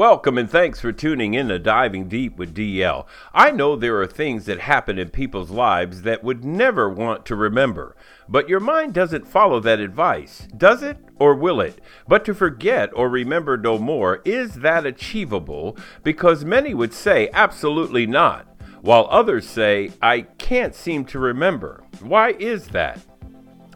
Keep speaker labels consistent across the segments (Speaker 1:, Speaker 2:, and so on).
Speaker 1: Welcome and thanks for tuning in to Diving Deep with DL. I know there are things that happen in people's lives that would never want to remember, but your mind doesn't follow that advice, does it? Or will it? But to forget or remember no more, is that achievable? Because many would say absolutely not, while others say, I can't seem to remember. Why is that?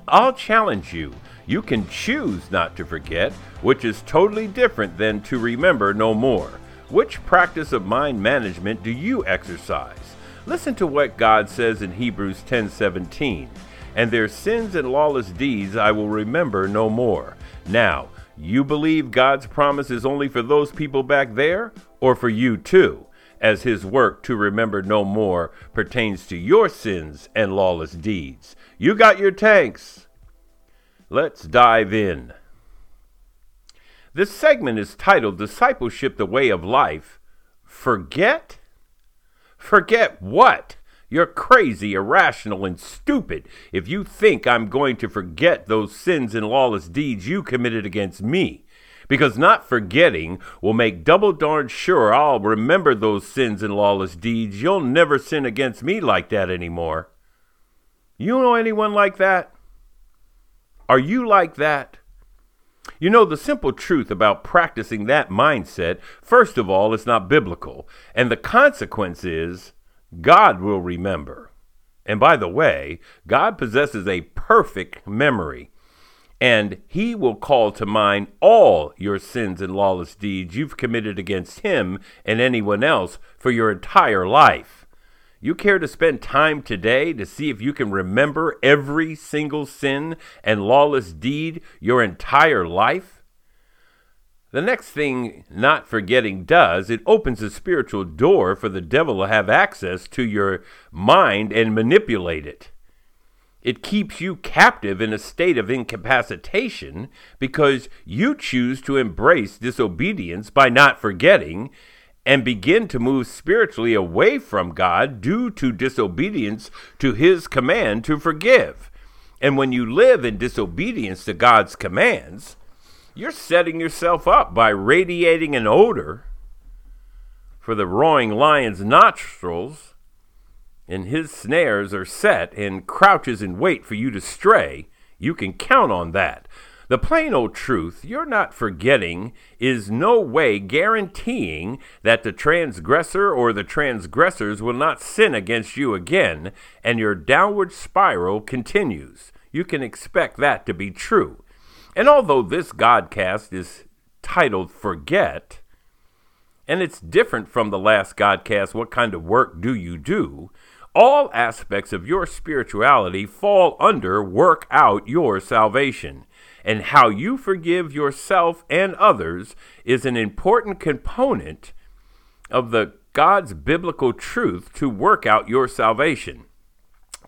Speaker 1: I'll challenge you. You can choose not to forget, which is totally different than to remember no more. Which practice of mind management do you exercise? Listen to what God says in Hebrews 10:17. And their sins and lawless deeds I will remember no more. Now, you believe God's promise is only for those people back there or for you too? as his work to remember no more pertains to your sins and lawless deeds. You got your tanks. Let's dive in. This segment is titled Discipleship the Way of Life. Forget? Forget what? You're crazy, irrational, and stupid if you think I'm going to forget those sins and lawless deeds you committed against me. Because not forgetting will make double darn sure I'll remember those sins and lawless deeds. You'll never sin against me like that anymore. You know anyone like that? Are you like that? You know, the simple truth about practicing that mindset, first of all, it's not biblical. And the consequence is God will remember. And by the way, God possesses a perfect memory. And he will call to mind all your sins and lawless deeds you've committed against him and anyone else for your entire life. You care to spend time today to see if you can remember every single sin and lawless deed your entire life? The next thing not forgetting does, it opens a spiritual door for the devil to have access to your mind and manipulate it. It keeps you captive in a state of incapacitation because you choose to embrace disobedience by not forgetting and begin to move spiritually away from God due to disobedience to his command to forgive. And when you live in disobedience to God's commands, you're setting yourself up by radiating an odor for the roaring lion's nostrils, and his snares are set and crouches in wait for you to stray. You can count on that. The plain old truth you're not forgetting is no way guaranteeing that the transgressor or the transgressors will not sin against you again, and your downward spiral continues. You can expect that to be true. And although this Godcast is titled Forget, and it's different from the last Godcast, What Kind of Work Do You Do? All aspects of your spirituality fall under work out your salvation and how you forgive yourself and others is an important component of the God's biblical truth to work out your salvation.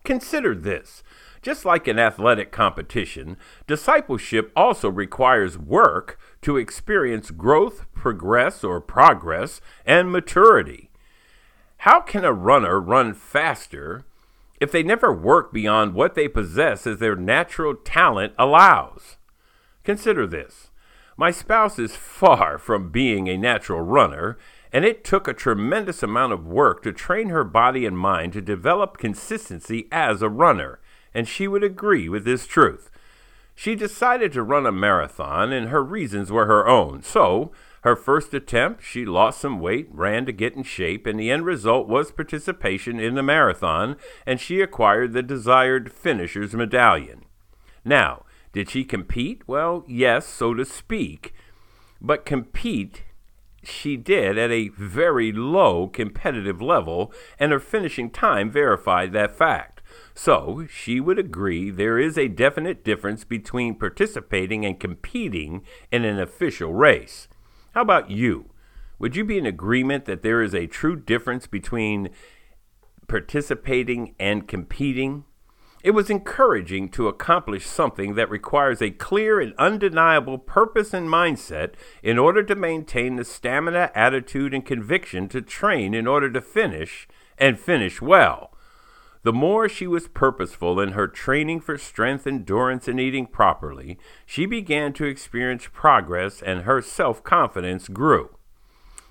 Speaker 1: Consider this. Just like an athletic competition, discipleship also requires work to experience growth, progress, or progress, and maturity. How can a runner run faster if they never work beyond what they possess as their natural talent allows? Consider this my spouse is far from being a natural runner, and it took a tremendous amount of work to train her body and mind to develop consistency as a runner, and she would agree with this truth. She decided to run a marathon, and her reasons were her own. So, her first attempt, she lost some weight, ran to get in shape, and the end result was participation in the marathon, and she acquired the desired finisher's medallion. Now, did she compete? Well, yes, so to speak. But compete she did at a very low competitive level, and her finishing time verified that fact. So, she would agree there is a definite difference between participating and competing in an official race. How about you? Would you be in agreement that there is a true difference between participating and competing? It was encouraging to accomplish something that requires a clear and undeniable purpose and mindset in order to maintain the stamina, attitude, and conviction to train in order to finish and finish well. The more she was purposeful in her training for strength, endurance, and eating properly, she began to experience progress and her self confidence grew.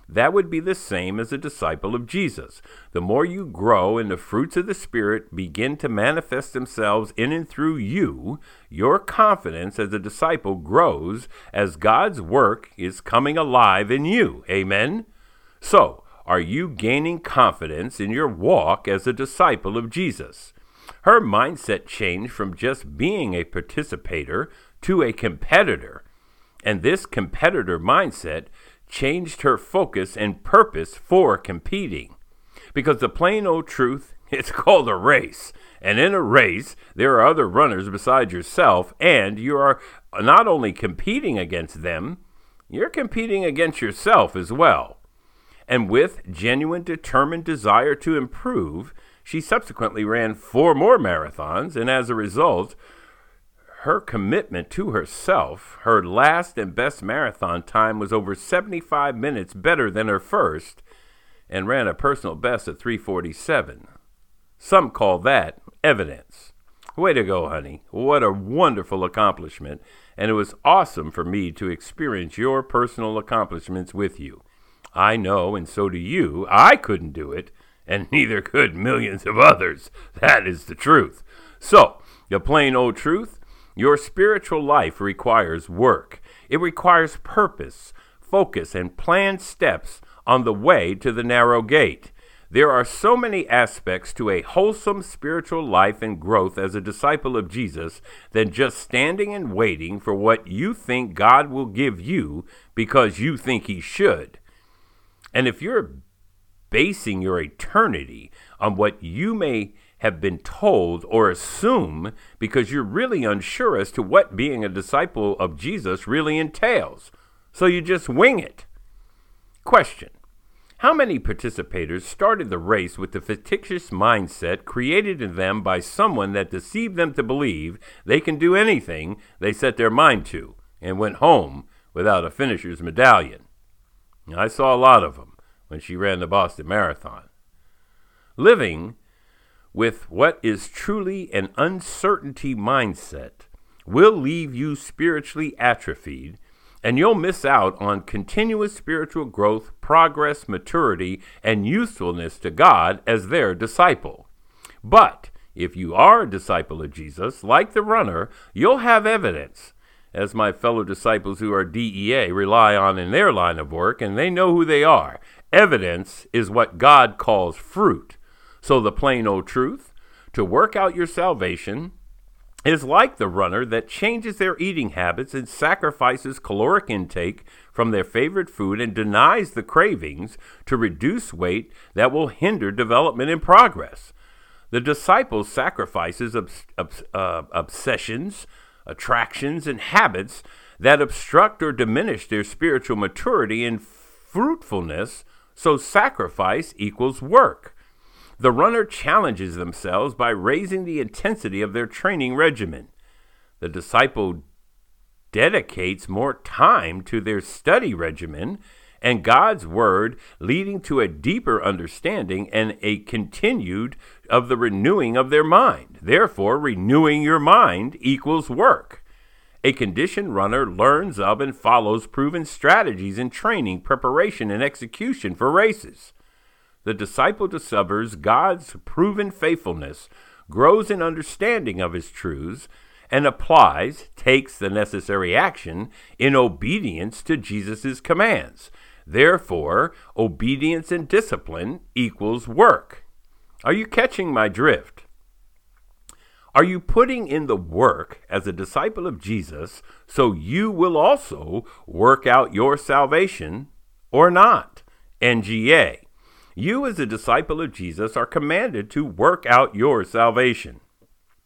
Speaker 1: That would be the same as a disciple of Jesus. The more you grow and the fruits of the Spirit begin to manifest themselves in and through you, your confidence as a disciple grows as God's work is coming alive in you. Amen? So, are you gaining confidence in your walk as a disciple of Jesus? Her mindset changed from just being a participator to a competitor. And this competitor mindset changed her focus and purpose for competing. Because the plain old truth, it's called a race. And in a race, there are other runners besides yourself, and you are not only competing against them, you're competing against yourself as well. And with genuine, determined desire to improve, she subsequently ran four more marathons, and as a result, her commitment to herself, her last and best marathon time was over 75 minutes better than her first and ran a personal best of 347. Some call that evidence. Way to go, honey. What a wonderful accomplishment. And it was awesome for me to experience your personal accomplishments with you. I know, and so do you, I couldn't do it, and neither could millions of others. That is the truth. So, the plain old truth your spiritual life requires work. It requires purpose, focus, and planned steps on the way to the narrow gate. There are so many aspects to a wholesome spiritual life and growth as a disciple of Jesus than just standing and waiting for what you think God will give you because you think He should. And if you're basing your eternity on what you may have been told or assume because you're really unsure as to what being a disciple of Jesus really entails. So you just wing it. Question How many participators started the race with the fictitious mindset created in them by someone that deceived them to believe they can do anything they set their mind to and went home without a finisher's medallion? I saw a lot of them when she ran the Boston Marathon. Living with what is truly an uncertainty mindset will leave you spiritually atrophied, and you'll miss out on continuous spiritual growth, progress, maturity, and usefulness to God as their disciple. But if you are a disciple of Jesus, like the runner, you'll have evidence, as my fellow disciples who are DEA rely on in their line of work, and they know who they are. Evidence is what God calls fruit. So, the plain old truth to work out your salvation is like the runner that changes their eating habits and sacrifices caloric intake from their favorite food and denies the cravings to reduce weight that will hinder development and progress. The disciple sacrifices obs- obs- uh, obsessions, attractions, and habits that obstruct or diminish their spiritual maturity and fruitfulness, so sacrifice equals work. The runner challenges themselves by raising the intensity of their training regimen. The disciple dedicates more time to their study regimen and God's word, leading to a deeper understanding and a continued of the renewing of their mind. Therefore, renewing your mind equals work. A conditioned runner learns of and follows proven strategies in training, preparation, and execution for races. The disciple discovers God's proven faithfulness, grows in understanding of his truths, and applies, takes the necessary action in obedience to Jesus' commands. Therefore, obedience and discipline equals work. Are you catching my drift? Are you putting in the work as a disciple of Jesus so you will also work out your salvation or not? NGA. You, as a disciple of Jesus, are commanded to work out your salvation.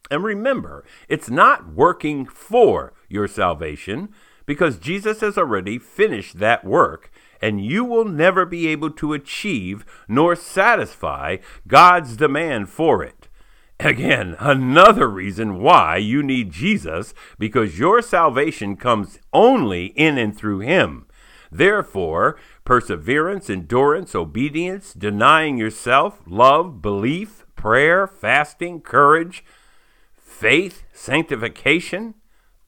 Speaker 1: And remember, it's not working for your salvation because Jesus has already finished that work, and you will never be able to achieve nor satisfy God's demand for it. Again, another reason why you need Jesus because your salvation comes only in and through Him. Therefore, perseverance, endurance, obedience, denying yourself, love, belief, prayer, fasting, courage, faith, sanctification,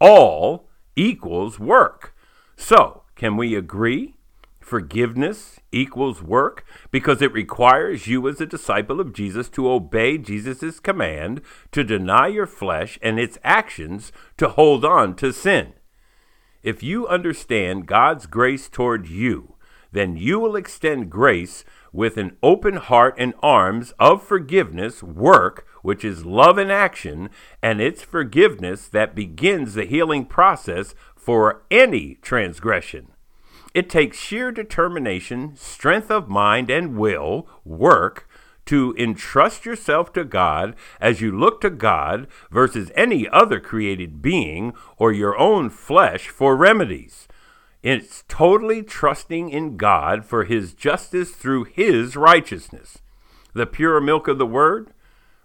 Speaker 1: all equals work. So, can we agree? Forgiveness equals work because it requires you as a disciple of Jesus to obey Jesus' command to deny your flesh and its actions to hold on to sin. If you understand God's grace toward you, then you will extend grace with an open heart and arms of forgiveness, work, which is love in action, and it's forgiveness that begins the healing process for any transgression. It takes sheer determination, strength of mind and will, work, to entrust yourself to God as you look to God versus any other created being or your own flesh for remedies. It's totally trusting in God for His justice through His righteousness. The pure milk of the Word?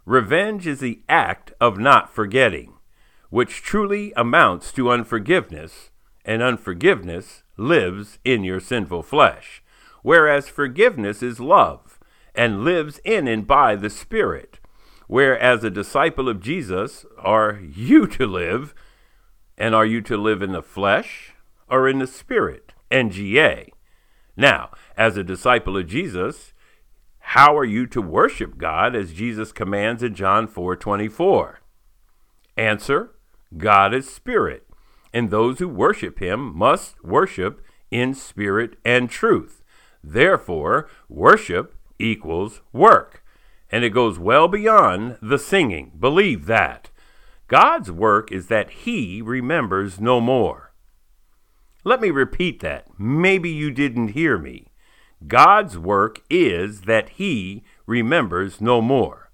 Speaker 1: Revenge is the act of not forgetting, which truly amounts to unforgiveness, and unforgiveness lives in your sinful flesh, whereas forgiveness is love and lives in and by the Spirit. Whereas a disciple of Jesus, are you to live, and are you to live in the flesh or in the Spirit? NGA. Now, as a disciple of Jesus, how are you to worship God as Jesus commands in John 4:24? Answer: God is spirit, and those who worship him must worship in spirit and truth. Therefore, worship equals work, and it goes well beyond the singing. Believe that. God's work is that he remembers no more. Let me repeat that. Maybe you didn't hear me. God's work is that he remembers no more.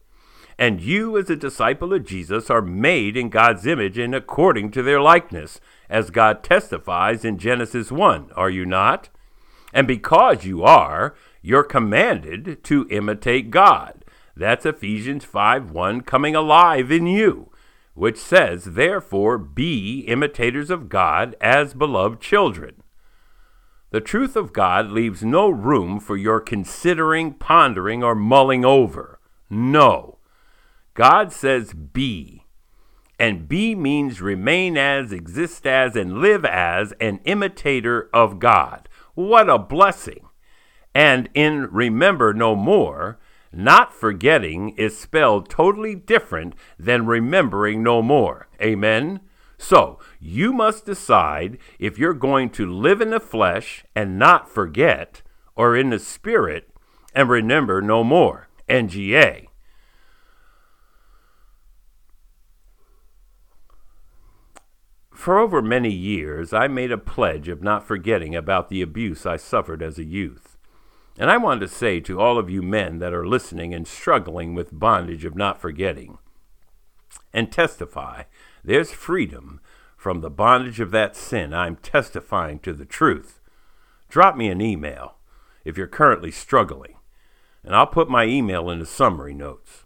Speaker 1: And you, as a disciple of Jesus, are made in God's image and according to their likeness, as God testifies in Genesis 1, are you not? And because you are, you're commanded to imitate God. That's Ephesians 5 1 coming alive in you, which says, Therefore, be imitators of God as beloved children. The truth of God leaves no room for your considering, pondering, or mulling over. No. God says be. And be means remain as, exist as, and live as an imitator of God. What a blessing. And in remember no more, not forgetting is spelled totally different than remembering no more. Amen? So, you must decide if you're going to live in the flesh and not forget, or in the spirit and remember no more. NGA. For over many years, I made a pledge of not forgetting about the abuse I suffered as a youth. And I want to say to all of you men that are listening and struggling with bondage of not forgetting, and testify there's freedom from the bondage of that sin. I'm testifying to the truth. Drop me an email if you're currently struggling, and I'll put my email in the summary notes.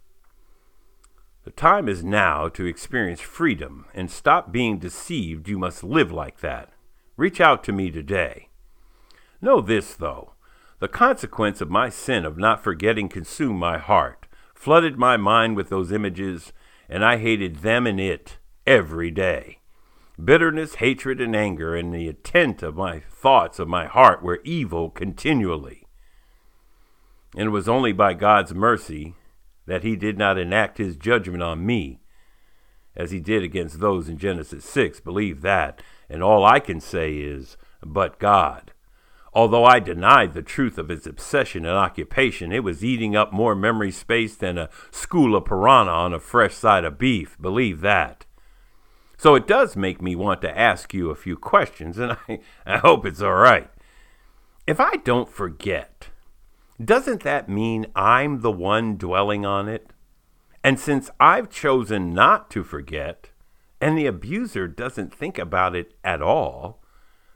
Speaker 1: The time is now to experience freedom and stop being deceived you must live like that. Reach out to me today. Know this, though the consequence of my sin of not forgetting consumed my heart, flooded my mind with those images, and I hated them and it every day. Bitterness, hatred, and anger, and the intent of my thoughts of my heart were evil continually. And it was only by God's mercy that he did not enact his judgment on me as he did against those in Genesis 6. Believe that. And all I can say is, but God. Although I denied the truth of his obsession and occupation, it was eating up more memory space than a school of piranha on a fresh side of beef. Believe that. So it does make me want to ask you a few questions, and I, I hope it's all right. If I don't forget, doesn't that mean I'm the one dwelling on it? And since I've chosen not to forget, and the abuser doesn't think about it at all,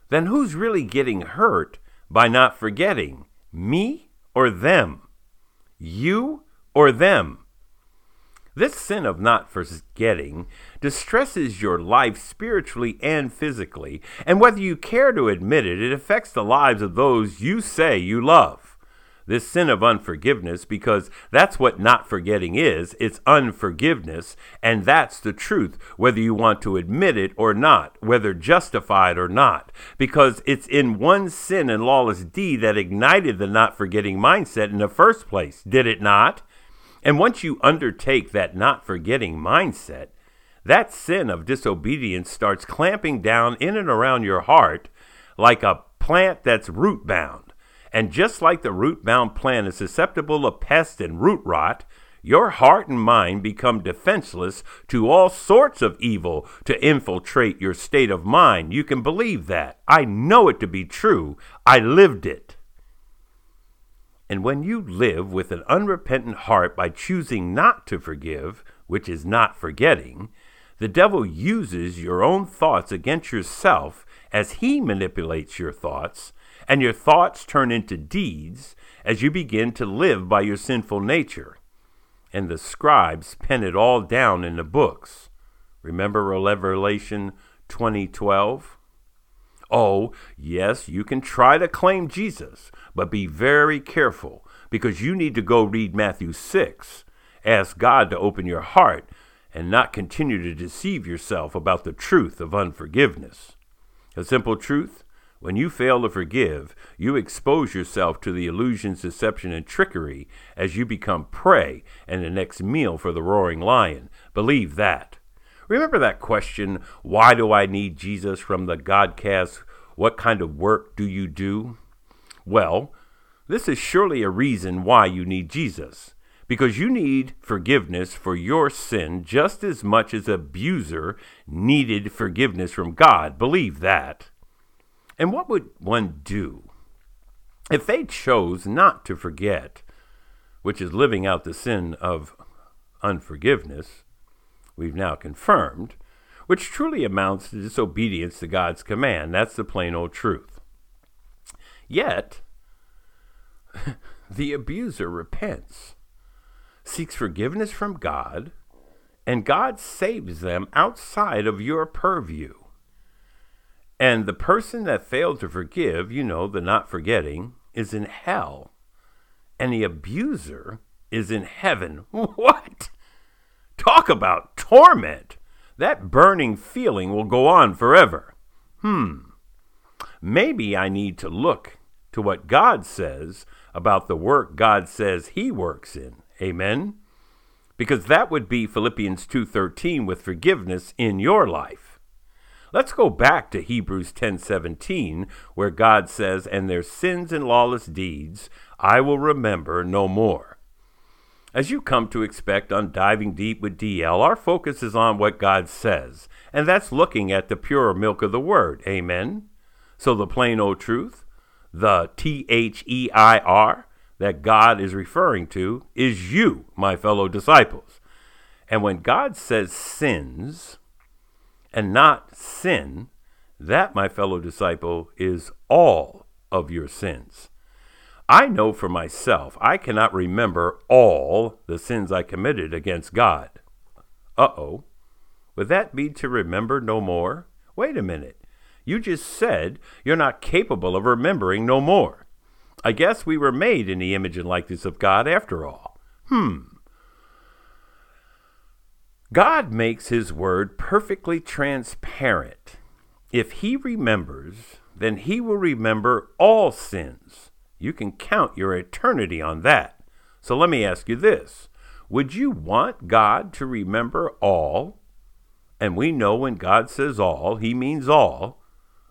Speaker 1: then who's really getting hurt by not forgetting? Me or them? You or them? This sin of not forgetting distresses your life spiritually and physically, and whether you care to admit it, it affects the lives of those you say you love. This sin of unforgiveness because that's what not forgetting is. It's unforgiveness, and that's the truth, whether you want to admit it or not, whether justified or not, because it's in one sin and lawless deed that ignited the not forgetting mindset in the first place, did it not? And once you undertake that not forgetting mindset, that sin of disobedience starts clamping down in and around your heart like a plant that's root bound and just like the root bound plant is susceptible of pest and root rot, your heart and mind become defenseless to all sorts of evil to infiltrate your state of mind. You can believe that. I know it to be true. I lived it. And when you live with an unrepentant heart by choosing not to forgive, which is not forgetting, the devil uses your own thoughts against yourself as he manipulates your thoughts and your thoughts turn into deeds as you begin to live by your sinful nature. And the scribes pen it all down in the books. Remember Revelation 2012? Oh, yes, you can try to claim Jesus, but be very careful because you need to go read Matthew 6. Ask God to open your heart and not continue to deceive yourself about the truth of unforgiveness. A simple truth when you fail to forgive, you expose yourself to the illusions, deception, and trickery as you become prey and the next meal for the roaring lion. Believe that. Remember that question, why do I need Jesus from the Godcast? What kind of work do you do? Well, this is surely a reason why you need Jesus. Because you need forgiveness for your sin just as much as abuser needed forgiveness from God. Believe that. And what would one do if they chose not to forget, which is living out the sin of unforgiveness, we've now confirmed, which truly amounts to disobedience to God's command? That's the plain old truth. Yet, the abuser repents, seeks forgiveness from God, and God saves them outside of your purview. And the person that failed to forgive, you know, the not forgetting, is in hell. And the abuser is in heaven. What? Talk about torment. That burning feeling will go on forever. Hmm. Maybe I need to look to what God says about the work God says he works in. Amen. Because that would be Philippians 2:13 with forgiveness in your life. Let's go back to Hebrews 10:17 where God says, "And their sins and lawless deeds I will remember no more." As you come to expect on Diving Deep with DL, our focus is on what God says, and that's looking at the pure milk of the Word. Amen? So the plain old truth, the T H E I R, that God is referring to is you, my fellow disciples. And when God says sins, and not sin, that, my fellow disciple, is all of your sins. I know for myself, I cannot remember all the sins I committed against God. Uh oh. Would that be to remember no more? Wait a minute. You just said you're not capable of remembering no more. I guess we were made in the image and likeness of God after all. Hmm. God makes his word perfectly transparent. If he remembers, then he will remember all sins. You can count your eternity on that. So let me ask you this Would you want God to remember all? And we know when God says all, he means all.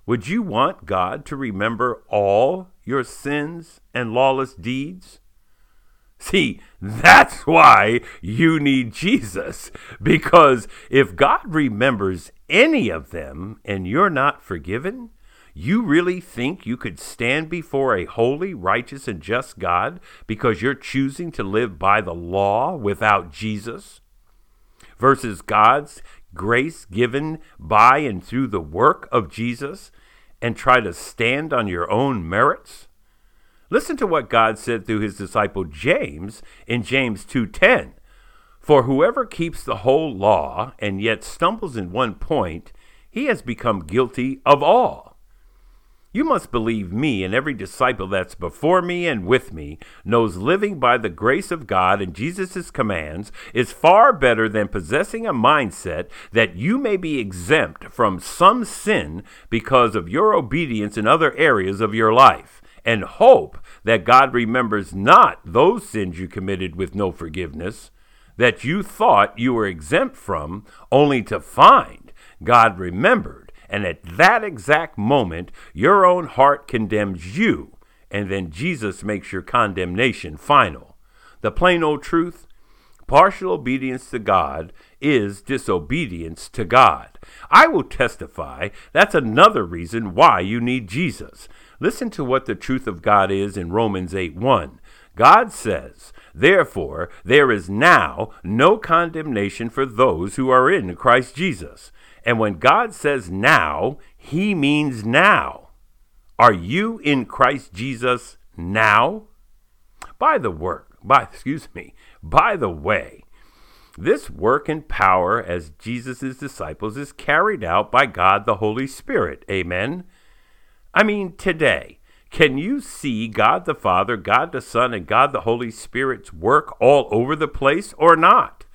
Speaker 1: Would you want God to remember all your sins and lawless deeds? See, that's why you need Jesus. Because if God remembers any of them and you're not forgiven, you really think you could stand before a holy, righteous, and just God because you're choosing to live by the law without Jesus? Versus God's grace given by and through the work of Jesus and try to stand on your own merits? Listen to what God said through his disciple James in James 2:10. For whoever keeps the whole law and yet stumbles in one point, he has become guilty of all. You must believe me, and every disciple that's before me and with me knows living by the grace of God and Jesus' commands is far better than possessing a mindset that you may be exempt from some sin because of your obedience in other areas of your life, and hope that God remembers not those sins you committed with no forgiveness that you thought you were exempt from, only to find God remembered and at that exact moment, your own heart condemns you, and then Jesus makes your condemnation final. The plain old truth partial obedience to God is disobedience to God. I will testify that's another reason why you need Jesus. Listen to what the truth of God is in Romans 8 1. God says, Therefore, there is now no condemnation for those who are in Christ Jesus. And when God says now, he means now. Are you in Christ Jesus now? By the work, by excuse me, by the way, this work and power as Jesus' disciples is carried out by God the Holy Spirit. Amen. I mean, today, can you see God the Father, God the Son, and God the Holy Spirit's work all over the place or not?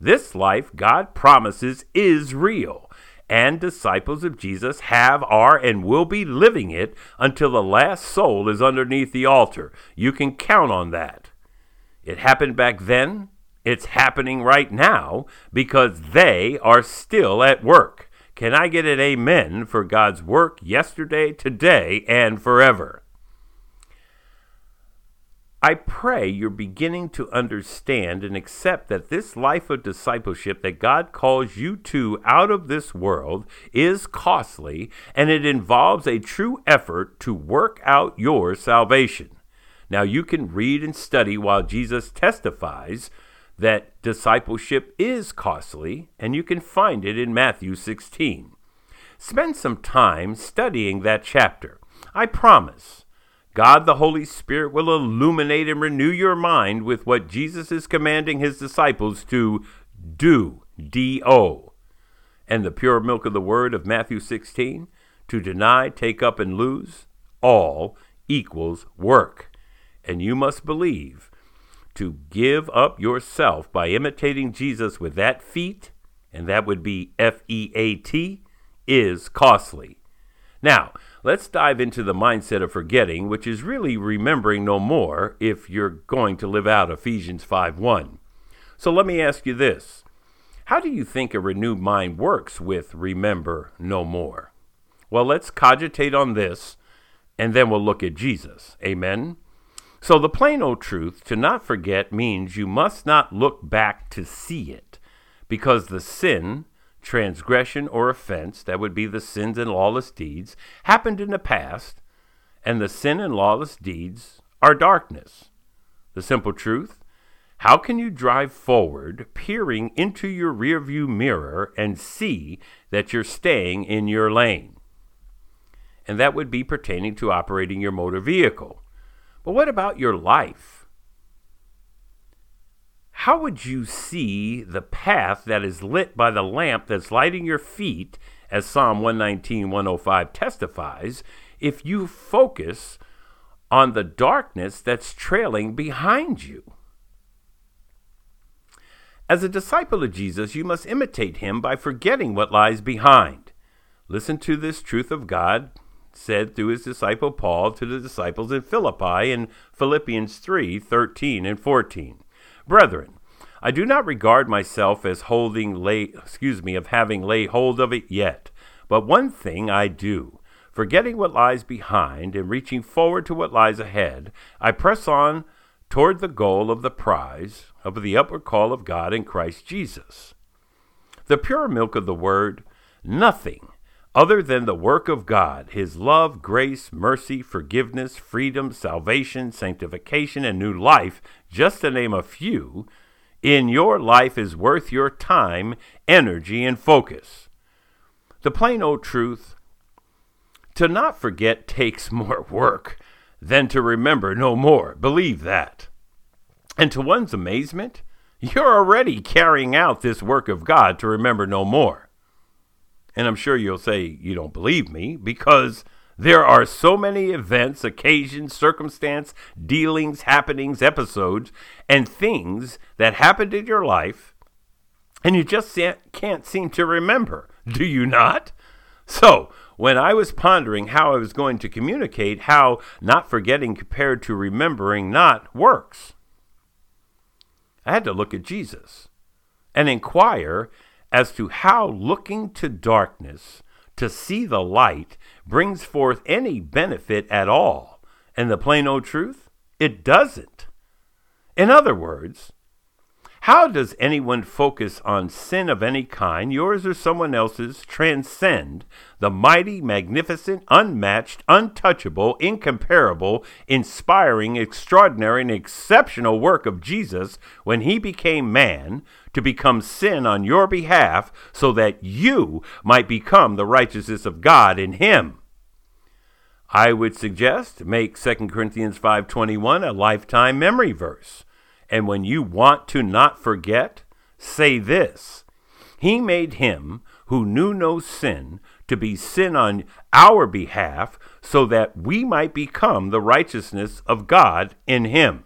Speaker 1: This life God promises is real and disciples of Jesus have, are, and will be living it until the last soul is underneath the altar. You can count on that. It happened back then. It's happening right now because they are still at work. Can I get an amen for God's work yesterday, today, and forever? I pray you're beginning to understand and accept that this life of discipleship that God calls you to out of this world is costly and it involves a true effort to work out your salvation. Now, you can read and study while Jesus testifies that discipleship is costly, and you can find it in Matthew 16. Spend some time studying that chapter. I promise God the Holy Spirit will illuminate and renew your mind with what Jesus is commanding his disciples to do, D O. And the pure milk of the word of Matthew 16, to deny, take up, and lose, all equals work. And you must believe to give up yourself by imitating Jesus with that feat, and that would be F E A T, is costly. Now, let's dive into the mindset of forgetting, which is really remembering no more if you're going to live out Ephesians 5:1. So let me ask you this. How do you think a renewed mind works with remember no more? Well, let's cogitate on this and then we'll look at Jesus. Amen. So, the plain old truth to not forget means you must not look back to see it, because the sin transgression or offense, that would be the sins and lawless deeds, happened in the past, and the sin and lawless deeds are darkness. The simple truth how can you drive forward, peering into your rearview mirror, and see that you're staying in your lane? And that would be pertaining to operating your motor vehicle. But what about your life? how would you see the path that is lit by the lamp that's lighting your feet, as Psalm 119, 105 testifies, if you focus on the darkness that's trailing behind you? As a disciple of Jesus, you must imitate him by forgetting what lies behind. Listen to this truth of God said through his disciple Paul to the disciples in Philippi in Philippians 3 13 and 14. Brethren, I do not regard myself as holding lay excuse me of having laid hold of it yet, but one thing I do, forgetting what lies behind and reaching forward to what lies ahead, I press on toward the goal of the prize of the upward call of God in Christ Jesus. The pure milk of the word, nothing other than the work of God, His love, grace, mercy, forgiveness, freedom, salvation, sanctification, and new life, just to name a few, in your life is worth your time, energy, and focus. The plain old truth to not forget takes more work than to remember no more. Believe that. And to one's amazement, you're already carrying out this work of God to remember no more. And I'm sure you'll say you don't believe me because There are so many events, occasions, circumstance, dealings, happenings, episodes, and things that happened in your life, and you just can't seem to remember, do you not? So, when I was pondering how I was going to communicate how not forgetting compared to remembering not works, I had to look at Jesus and inquire as to how looking to darkness to see the light brings forth any benefit at all. And the plain old truth, it doesn't. In other words, how does anyone focus on sin of any kind, yours or someone else's, transcend the mighty, magnificent, unmatched, untouchable, incomparable, inspiring, extraordinary, and exceptional work of Jesus when he became man to become sin on your behalf so that you might become the righteousness of God in him? I would suggest make 2 Corinthians 5:21 a lifetime memory verse. And when you want to not forget, say this He made him who knew no sin to be sin on our behalf, so that we might become the righteousness of God in him.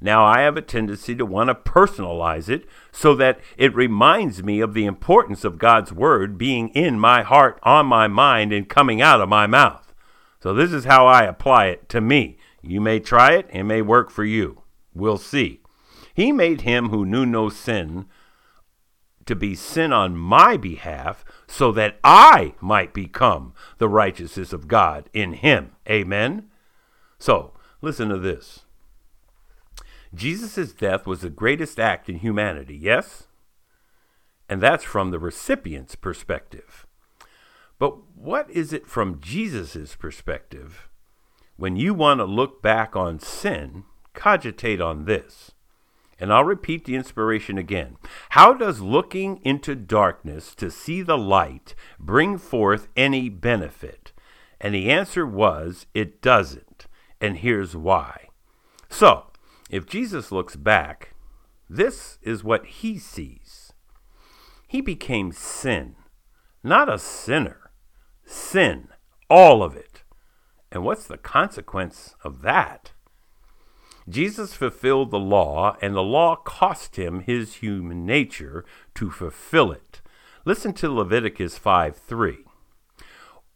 Speaker 1: Now, I have a tendency to want to personalize it so that it reminds me of the importance of God's word being in my heart, on my mind, and coming out of my mouth. So, this is how I apply it to me. You may try it, it may work for you. We'll see. He made him who knew no sin to be sin on my behalf so that I might become the righteousness of God in him. Amen. So, listen to this. Jesus' death was the greatest act in humanity, yes? And that's from the recipient's perspective. But what is it from Jesus' perspective? When you want to look back on sin, cogitate on this. And I'll repeat the inspiration again. How does looking into darkness to see the light bring forth any benefit? And the answer was, it doesn't. And here's why. So, if Jesus looks back, this is what he sees. He became sin, not a sinner. Sin, all of it. And what's the consequence of that? Jesus fulfilled the law, and the law cost him his human nature to fulfill it. Listen to Leviticus 5 3.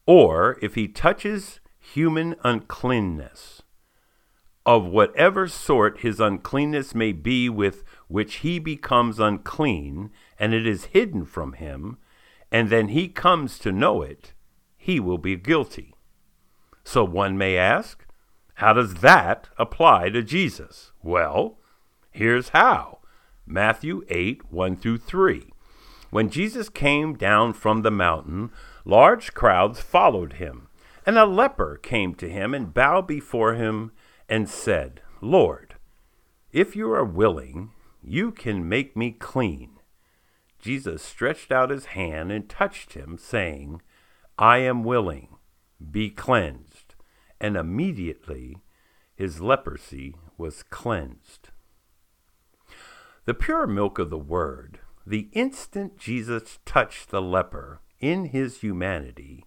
Speaker 1: Or if he touches human uncleanness, of whatever sort his uncleanness may be with which he becomes unclean, and it is hidden from him, and then he comes to know it, he will be guilty. So one may ask, how does that apply to Jesus? Well, here's how Matthew 8 1 through 3. When Jesus came down from the mountain, large crowds followed him. And a leper came to him and bowed before him and said, Lord, if you are willing, you can make me clean. Jesus stretched out his hand and touched him, saying, I am willing, be cleansed and immediately his leprosy was cleansed. The pure milk of the Word, the instant Jesus touched the leper in his humanity,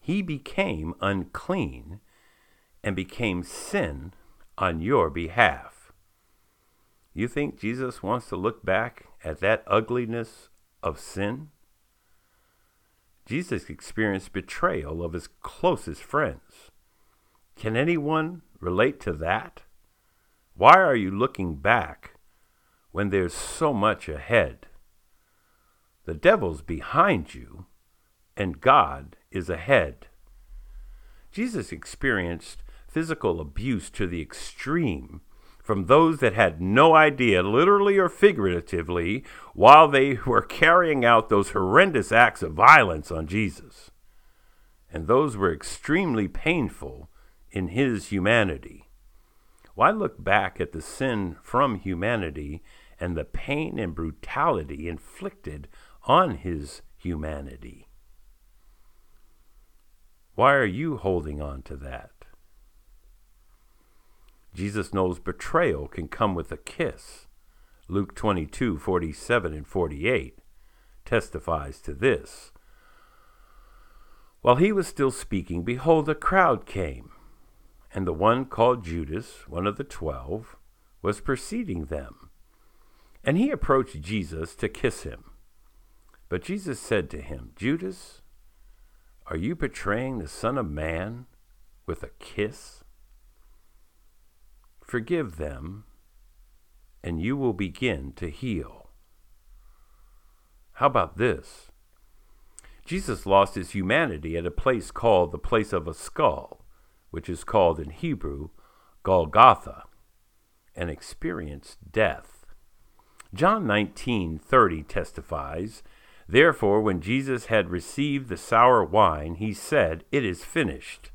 Speaker 1: he became unclean and became sin on your behalf. You think Jesus wants to look back at that ugliness of sin? Jesus experienced betrayal of his closest friends. Can anyone relate to that? Why are you looking back when there's so much ahead? The devil's behind you, and God is ahead. Jesus experienced physical abuse to the extreme from those that had no idea, literally or figuratively, while they were carrying out those horrendous acts of violence on Jesus. And those were extremely painful in his humanity. Why look back at the sin from humanity and the pain and brutality inflicted on his humanity? Why are you holding on to that? Jesus knows betrayal can come with a kiss. Luke 22 47 and 48 testifies to this. While he was still speaking, behold, a crowd came, and the one called Judas, one of the twelve, was preceding them. And he approached Jesus to kiss him. But Jesus said to him, Judas, are you betraying the Son of Man with a kiss? Forgive them, and you will begin to heal. How about this? Jesus lost his humanity at a place called the place of a skull, which is called in Hebrew Golgotha, and experienced death. John 19:30 testifies, Therefore when Jesus had received the sour wine, he said, It is finished,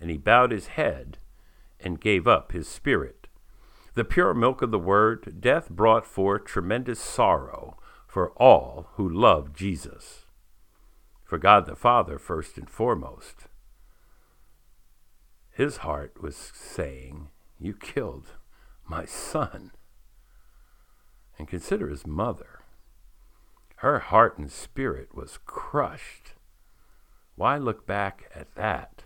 Speaker 1: and he bowed his head and gave up his spirit. The pure milk of the word, death brought forth tremendous sorrow for all who loved Jesus for God the Father first and foremost. His heart was saying, You killed my son. And consider his mother. Her heart and spirit was crushed. Why look back at that?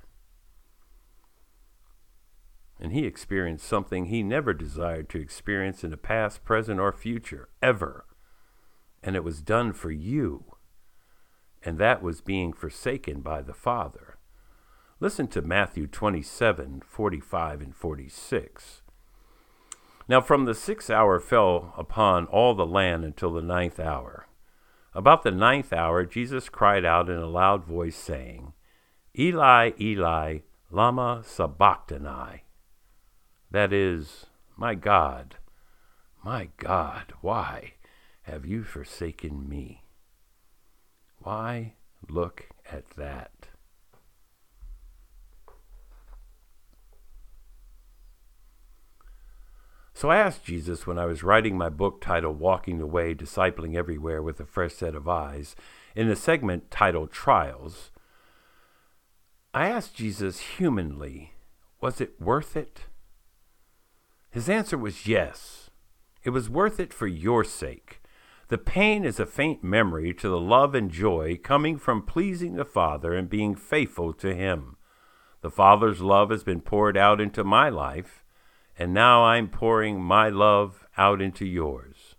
Speaker 1: And he experienced something he never desired to experience in the past, present, or future, ever. And it was done for you and that was being forsaken by the Father. Listen to Matthew 27 45 and 46. Now from the sixth hour fell upon all the land until the ninth hour. About the ninth hour, Jesus cried out in a loud voice, saying, Eli, Eli, Lama Sabachthani. That is, My God, my God, why have you forsaken me? Why look at that? So I asked Jesus when I was writing my book titled Walking the Way, Discipling Everywhere with a Fresh Set of Eyes, in the segment titled Trials, I asked Jesus humanly, was it worth it? His answer was yes. It was worth it for your sake. The pain is a faint memory to the love and joy coming from pleasing the Father and being faithful to Him. The Father's love has been poured out into my life, and now I'm pouring my love out into yours.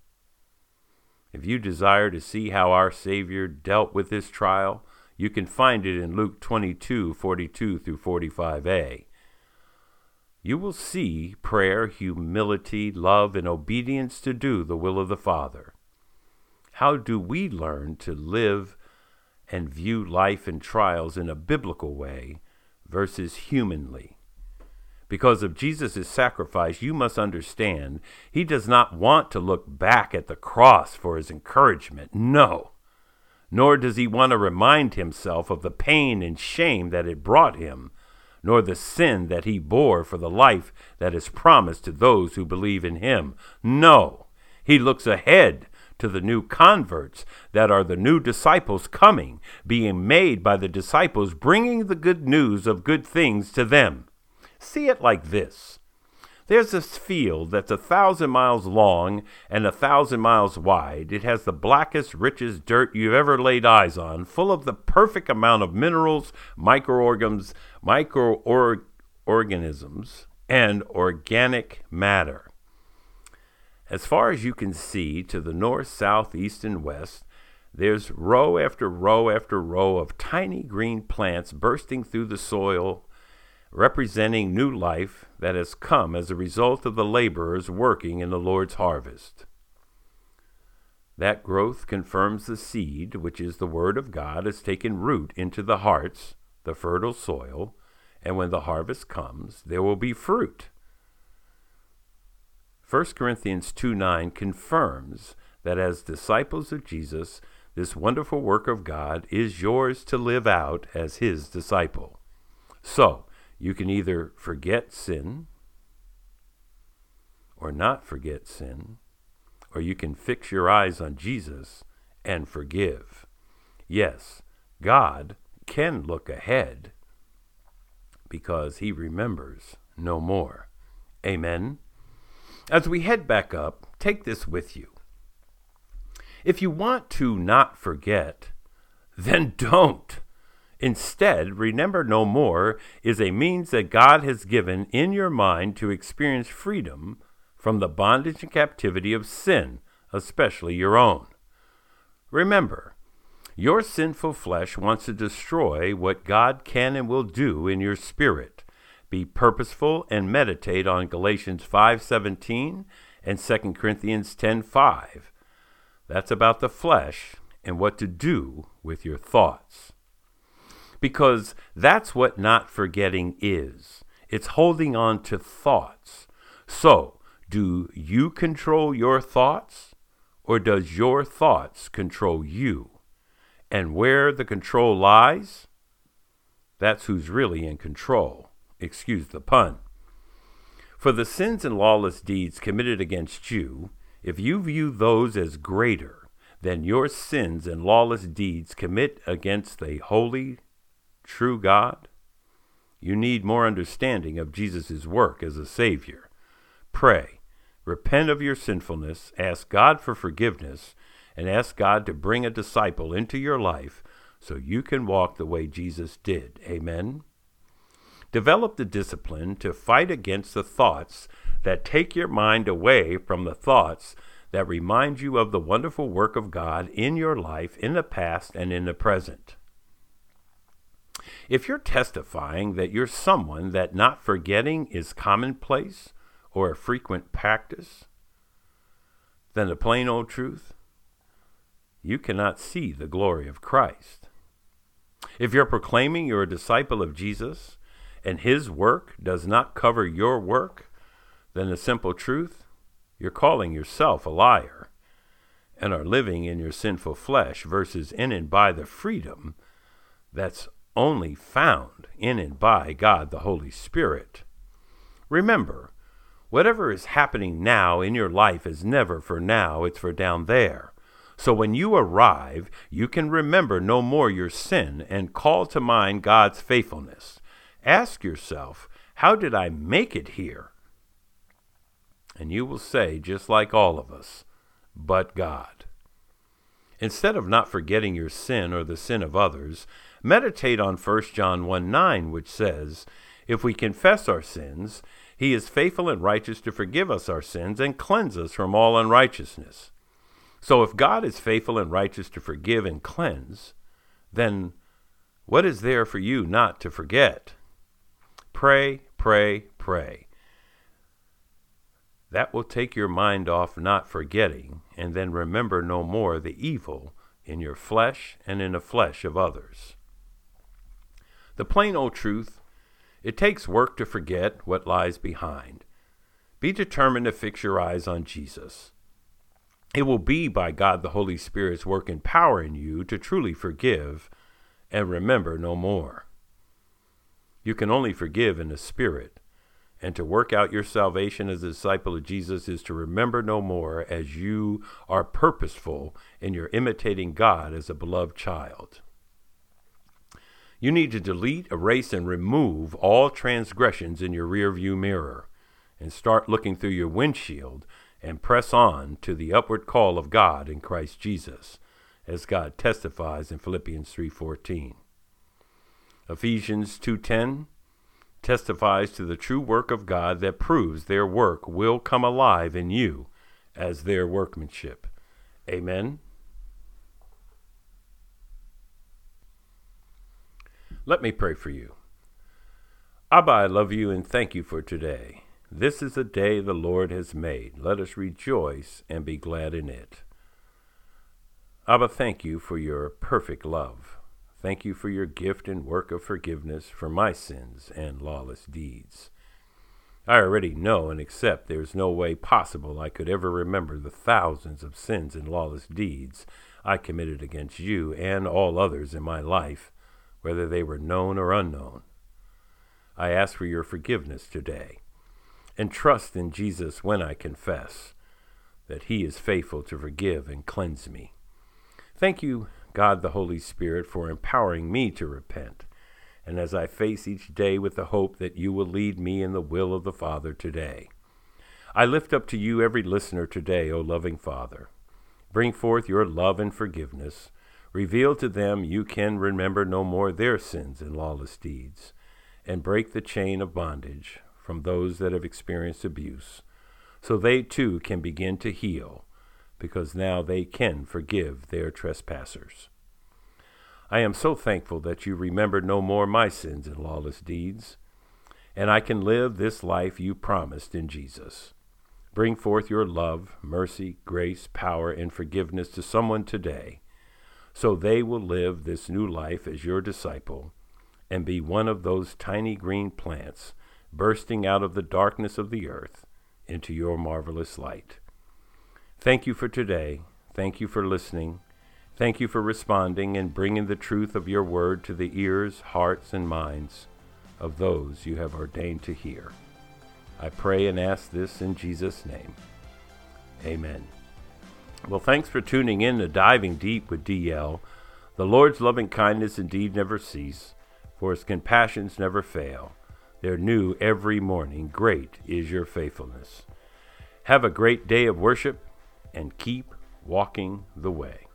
Speaker 1: If you desire to see how our Savior dealt with this trial, you can find it in Luke 22 42 through 45a. You will see prayer, humility, love, and obedience to do the will of the Father. How do we learn to live and view life and trials in a biblical way versus humanly? Because of Jesus' sacrifice, you must understand he does not want to look back at the cross for his encouragement. No. Nor does he want to remind himself of the pain and shame that it brought him, nor the sin that he bore for the life that is promised to those who believe in him. No. He looks ahead to the new converts that are the new disciples coming, being made by the disciples, bringing the good news of good things to them. See it like this there's this field that's a thousand miles long and a thousand miles wide. It has the blackest, richest dirt you've ever laid eyes on, full of the perfect amount of minerals, microorganisms, microorganisms, and organic matter. As far as you can see to the north, south, east, and west, there's row after row after row of tiny green plants bursting through the soil, representing new life that has come as a result of the laborers working in the Lord's harvest. That growth confirms the seed, which is the Word of God, has taken root into the hearts, the fertile soil, and when the harvest comes, there will be fruit. 1 Corinthians 2 9 confirms that as disciples of Jesus, this wonderful work of God is yours to live out as his disciple. So, you can either forget sin or not forget sin, or you can fix your eyes on Jesus and forgive. Yes, God can look ahead because he remembers no more. Amen. As we head back up, take this with you. If you want to not forget, then don't. Instead, remember no more is a means that God has given in your mind to experience freedom from the bondage and captivity of sin, especially your own. Remember, your sinful flesh wants to destroy what God can and will do in your spirit. Be purposeful and meditate on Galatians 5:17 and 2 Corinthians 10:5. That's about the flesh and what to do with your thoughts. Because that's what not forgetting is. It's holding on to thoughts. So, do you control your thoughts or does your thoughts control you? And where the control lies, that's who's really in control. Excuse the pun. For the sins and lawless deeds committed against you, if you view those as greater than your sins and lawless deeds commit against the holy, true God, you need more understanding of Jesus' work as a Savior. Pray, repent of your sinfulness, ask God for forgiveness, and ask God to bring a disciple into your life so you can walk the way Jesus did. Amen. Develop the discipline to fight against the thoughts that take your mind away from the thoughts that remind you of the wonderful work of God in your life in the past and in the present. If you're testifying that you're someone that not forgetting is commonplace or a frequent practice, then the plain old truth, you cannot see the glory of Christ. If you're proclaiming you're a disciple of Jesus and his work does not cover your work, then the simple truth, you're calling yourself a liar and are living in your sinful flesh versus in and by the freedom that's only found in and by God the Holy Spirit. Remember, whatever is happening now in your life is never for now, it's for down there. So when you arrive, you can remember no more your sin and call to mind God's faithfulness. Ask yourself, How did I make it here? And you will say, just like all of us, But God. Instead of not forgetting your sin or the sin of others, meditate on 1 John 1 9, which says, If we confess our sins, he is faithful and righteous to forgive us our sins and cleanse us from all unrighteousness. So if God is faithful and righteous to forgive and cleanse, then what is there for you not to forget? Pray, pray, pray. That will take your mind off not forgetting, and then remember no more the evil in your flesh and in the flesh of others. The plain old truth it takes work to forget what lies behind. Be determined to fix your eyes on Jesus. It will be by God the Holy Spirit's work and power in you to truly forgive and remember no more. You can only forgive in the Spirit, and to work out your salvation as a disciple of Jesus is to remember no more as you are purposeful in your imitating God as a beloved child. You need to delete, erase, and remove all transgressions in your rearview mirror and start looking through your windshield and press on to the upward call of God in Christ Jesus, as God testifies in Philippians 3:14. Ephesians 2:10 testifies to the true work of God that proves their work will come alive in you as their workmanship. Amen. Let me pray for you. Abba, I love you and thank you for today. This is a day the Lord has made. Let us rejoice and be glad in it. Abba, thank you for your perfect love. Thank you for your gift and work of forgiveness for my sins and lawless deeds. I already know and accept there is no way possible I could ever remember the thousands of sins and lawless deeds I committed against you and all others in my life, whether they were known or unknown. I ask for your forgiveness today and trust in Jesus when I confess that He is faithful to forgive and cleanse me. Thank you, God the Holy Spirit, for empowering me to repent, and as I face each day with the hope that you will lead me in the will of the Father today. I lift up to you every listener today, O loving Father. Bring forth your love and forgiveness. Reveal to them you can remember no more their sins and lawless deeds, and break the chain of bondage from those that have experienced abuse, so they too can begin to heal, because now they can forgive their trespassers. I am so thankful that you remember no more my sins and lawless deeds, and I can live this life you promised in Jesus. Bring forth your love, mercy, grace, power, and forgiveness to someone today, so they will live this new life as your disciple and be one of those tiny green plants bursting out of the darkness of the earth into your marvelous light. Thank you for today. Thank you for listening. Thank you for responding and bringing the truth of your word to the ears, hearts, and minds of those you have ordained to hear. I pray and ask this in Jesus' name. Amen. Well, thanks for tuning in to Diving Deep with DL. The Lord's loving kindness indeed never cease, for his compassions never fail. They're new every morning. Great is your faithfulness. Have a great day of worship and keep walking the way.